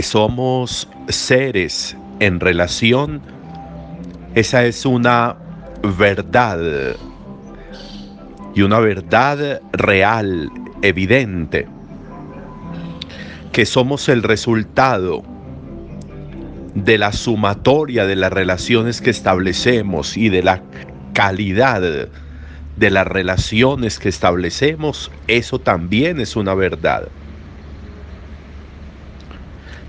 que somos seres en relación, esa es una verdad y una verdad real, evidente, que somos el resultado de la sumatoria de las relaciones que establecemos y de la calidad de las relaciones que establecemos, eso también es una verdad.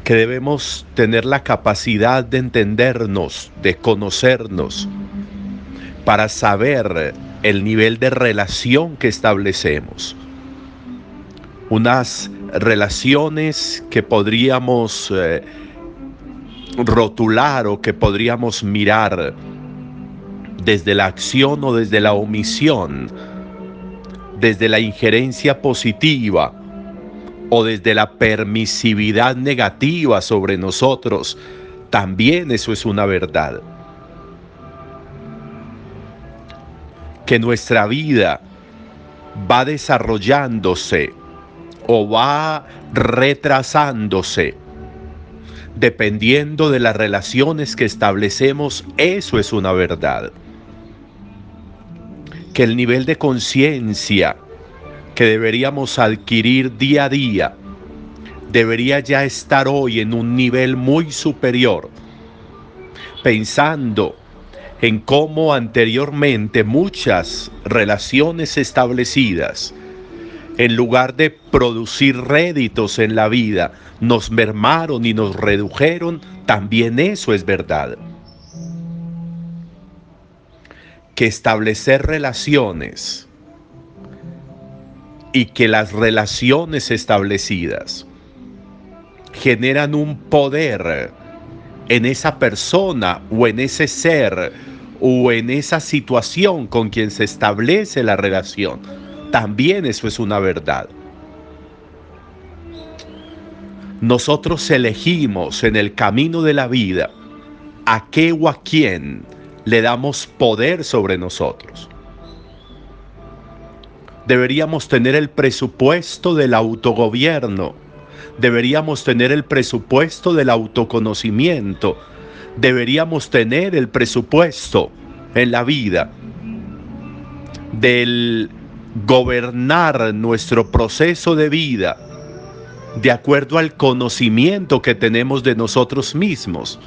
Que debemos tener la capacidad de entendernos, de conocernos, para saber el nivel de relación que establecemos. Unas relaciones que podríamos eh, rotular o que podríamos mirar desde la acción o desde la omisión, desde la injerencia positiva o desde la permisividad negativa sobre nosotros, también eso es una verdad. Que nuestra vida va desarrollándose o va retrasándose dependiendo de las relaciones que establecemos, eso es una verdad. Que el nivel de conciencia que deberíamos adquirir día a día debería ya estar hoy en un nivel muy superior, pensando en cómo anteriormente muchas relaciones establecidas en lugar de producir réditos en la vida, nos mermaron y nos redujeron, también eso es verdad. Que establecer relaciones y que las relaciones establecidas generan un poder en esa persona o en ese ser o en esa situación con quien se establece la relación también eso es una verdad. Nosotros elegimos en el camino de la vida a qué o a quién le damos poder sobre nosotros. Deberíamos tener el presupuesto del autogobierno. Deberíamos tener el presupuesto del autoconocimiento. Deberíamos tener el presupuesto en la vida del gobernar nuestro proceso de vida de acuerdo al conocimiento que tenemos de nosotros mismos,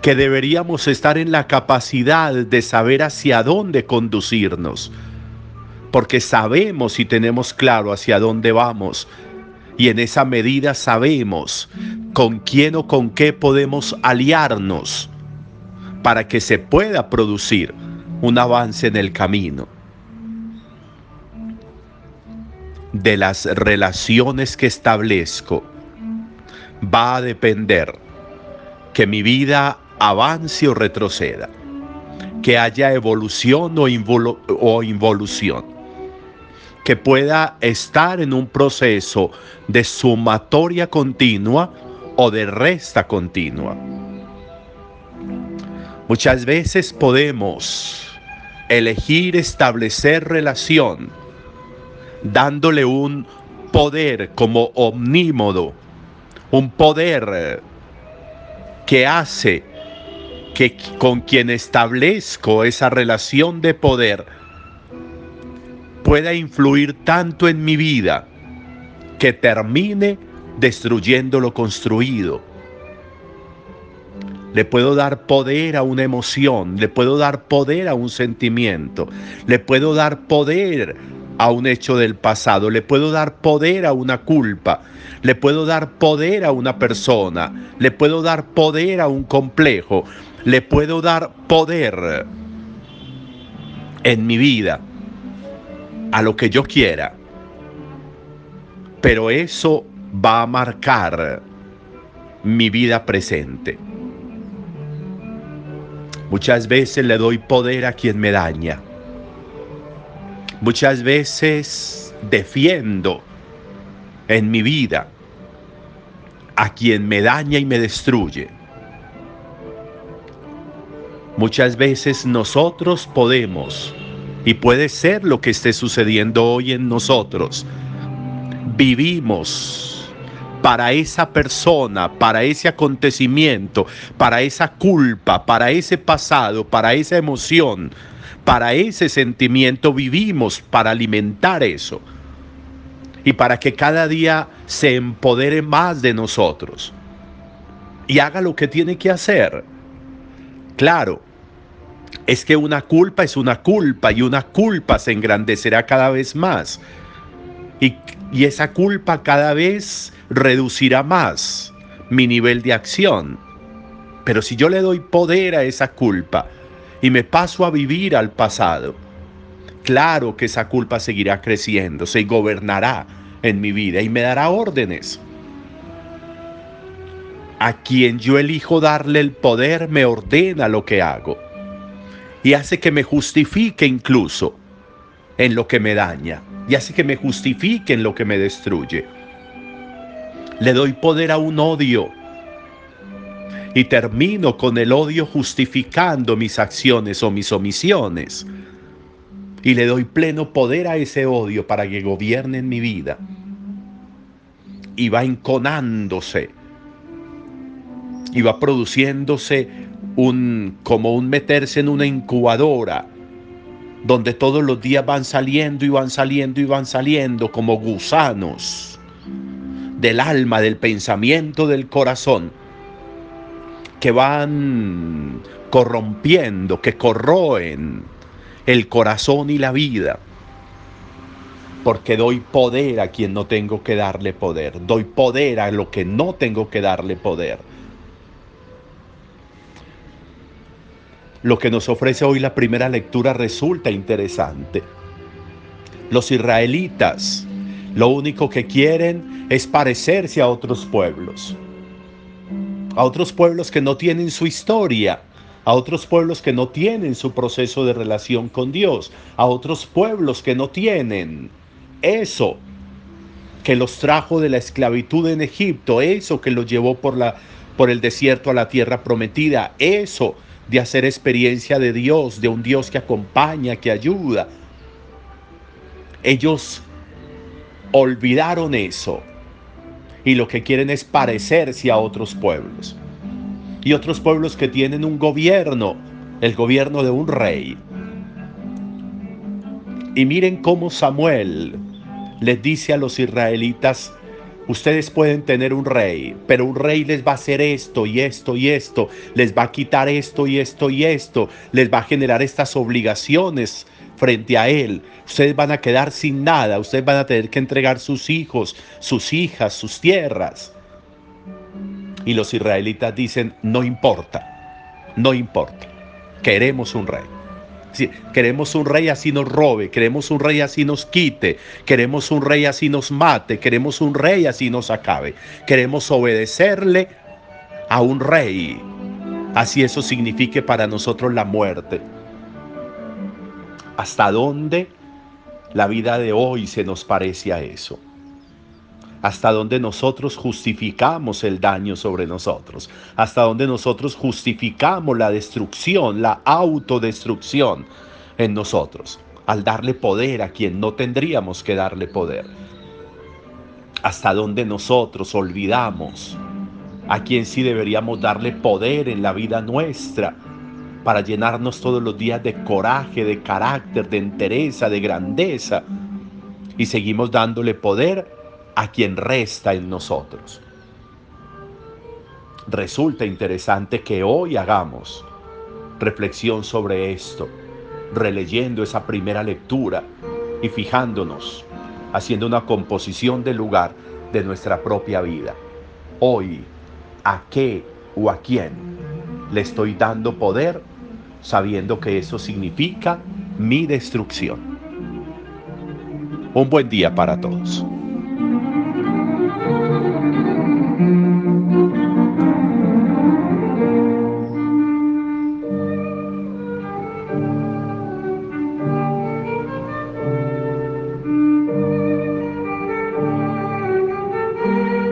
que deberíamos estar en la capacidad de saber hacia dónde conducirnos, porque sabemos y tenemos claro hacia dónde vamos, y en esa medida sabemos con quién o con qué podemos aliarnos para que se pueda producir un avance en el camino. de las relaciones que establezco va a depender que mi vida avance o retroceda, que haya evolución o, involución, que pueda estar en un proceso de sumatoria continua o de resta continua. Muchas veces podemos elegir establecer relación dándole un poder como omnímodo, un poder que hace que con quien establezco esa relación de poder pueda influir tanto en mi vida que termine destruyendo lo construido. Le puedo dar poder a una emoción, le puedo dar poder a un sentimiento, le puedo dar poder a un hecho del pasado, le puedo dar poder a una culpa, le puedo dar poder a una persona, le puedo dar poder a un complejo, le puedo dar poder en mi vida a lo que yo quiera. Pero eso va a marcar mi vida presente. Muchas veces le doy poder a quien me daña. Muchas veces defiendo en mi vida a quien me daña y me destruye. Muchas veces nosotros podemos, y puede ser lo que esté sucediendo hoy en nosotros, vivimos para esa persona, para ese acontecimiento, para esa culpa, para ese pasado, para esa emoción, para ese sentimiento vivimos, para alimentar eso. Y para que cada día se empodere más de nosotros. Y haga lo que tiene que hacer. Claro, es que una culpa es una culpa y una culpa se engrandecerá cada vez más. Y, y esa culpa cada vez reducirá más mi nivel de acción. Pero si yo le doy poder a esa culpa y me paso a vivir al pasado, claro que esa culpa seguirá creciendo, se gobernará en mi vida y me dará órdenes. A quien yo elijo darle el poder me ordena lo que hago y hace que me justifique incluso en lo que me daña y hace que me justifique en lo que me destruye. Le doy poder a un odio y termino con el odio justificando mis acciones o mis omisiones. Y le doy pleno poder a ese odio para que gobierne en mi vida. Y va enconándose. Y va produciéndose un como un meterse en una incubadora donde todos los días van saliendo y van saliendo y van saliendo como gusanos del alma, del pensamiento, del corazón, que van corrompiendo, que corroen el corazón y la vida. Porque doy poder a quien no tengo que darle poder. Doy poder a lo que no tengo que darle poder. Lo que nos ofrece hoy la primera lectura resulta interesante. Los israelitas lo único que quieren es parecerse a otros pueblos. A otros pueblos que no tienen su historia, a otros pueblos que no tienen su proceso de relación con Dios, a otros pueblos que no tienen eso que los trajo de la esclavitud en Egipto, eso que los llevó por, la, por el desierto a la tierra prometida, eso de hacer experiencia de Dios, de un Dios que acompaña, que ayuda. Ellos olvidaron eso y lo que quieren es parecerse a otros pueblos. Y otros pueblos que tienen un gobierno, el gobierno de un rey. Y miren cómo Samuel les dice a los israelitas, ustedes pueden tener un rey, pero un rey les va a hacer esto y esto y esto, les va a quitar esto y esto y esto, les va a generar estas obligaciones frente a Él. Ustedes van a quedar sin nada, ustedes van a tener que entregar sus hijos, sus hijas, sus tierras. Y los israelitas dicen, no importa, no importa, queremos un rey. Queremos un rey así nos robe, queremos un rey así nos quite, queremos un rey así nos mate, queremos un rey así nos acabe. Queremos obedecerle a un rey, así eso signifique para nosotros la muerte hasta dónde la vida de hoy se nos parece a eso. Hasta dónde nosotros justificamos el daño sobre nosotros. Hasta dónde nosotros justificamos la destrucción, la autodestrucción en nosotros. Al darle poder a quien no tendríamos que darle poder. Hasta dónde nosotros olvidamos a quien sí deberíamos darle poder en la vida nuestra para llenarnos todos los días de coraje, de carácter, de entereza, de grandeza. Y seguimos dándole poder a quien resta en nosotros. Resulta interesante que hoy hagamos reflexión sobre esto, releyendo esa primera lectura y fijándonos, haciendo una composición del lugar de nuestra propia vida. Hoy, ¿a qué o a quién le estoy dando poder sabiendo que eso significa mi destrucción. Un buen día para todos.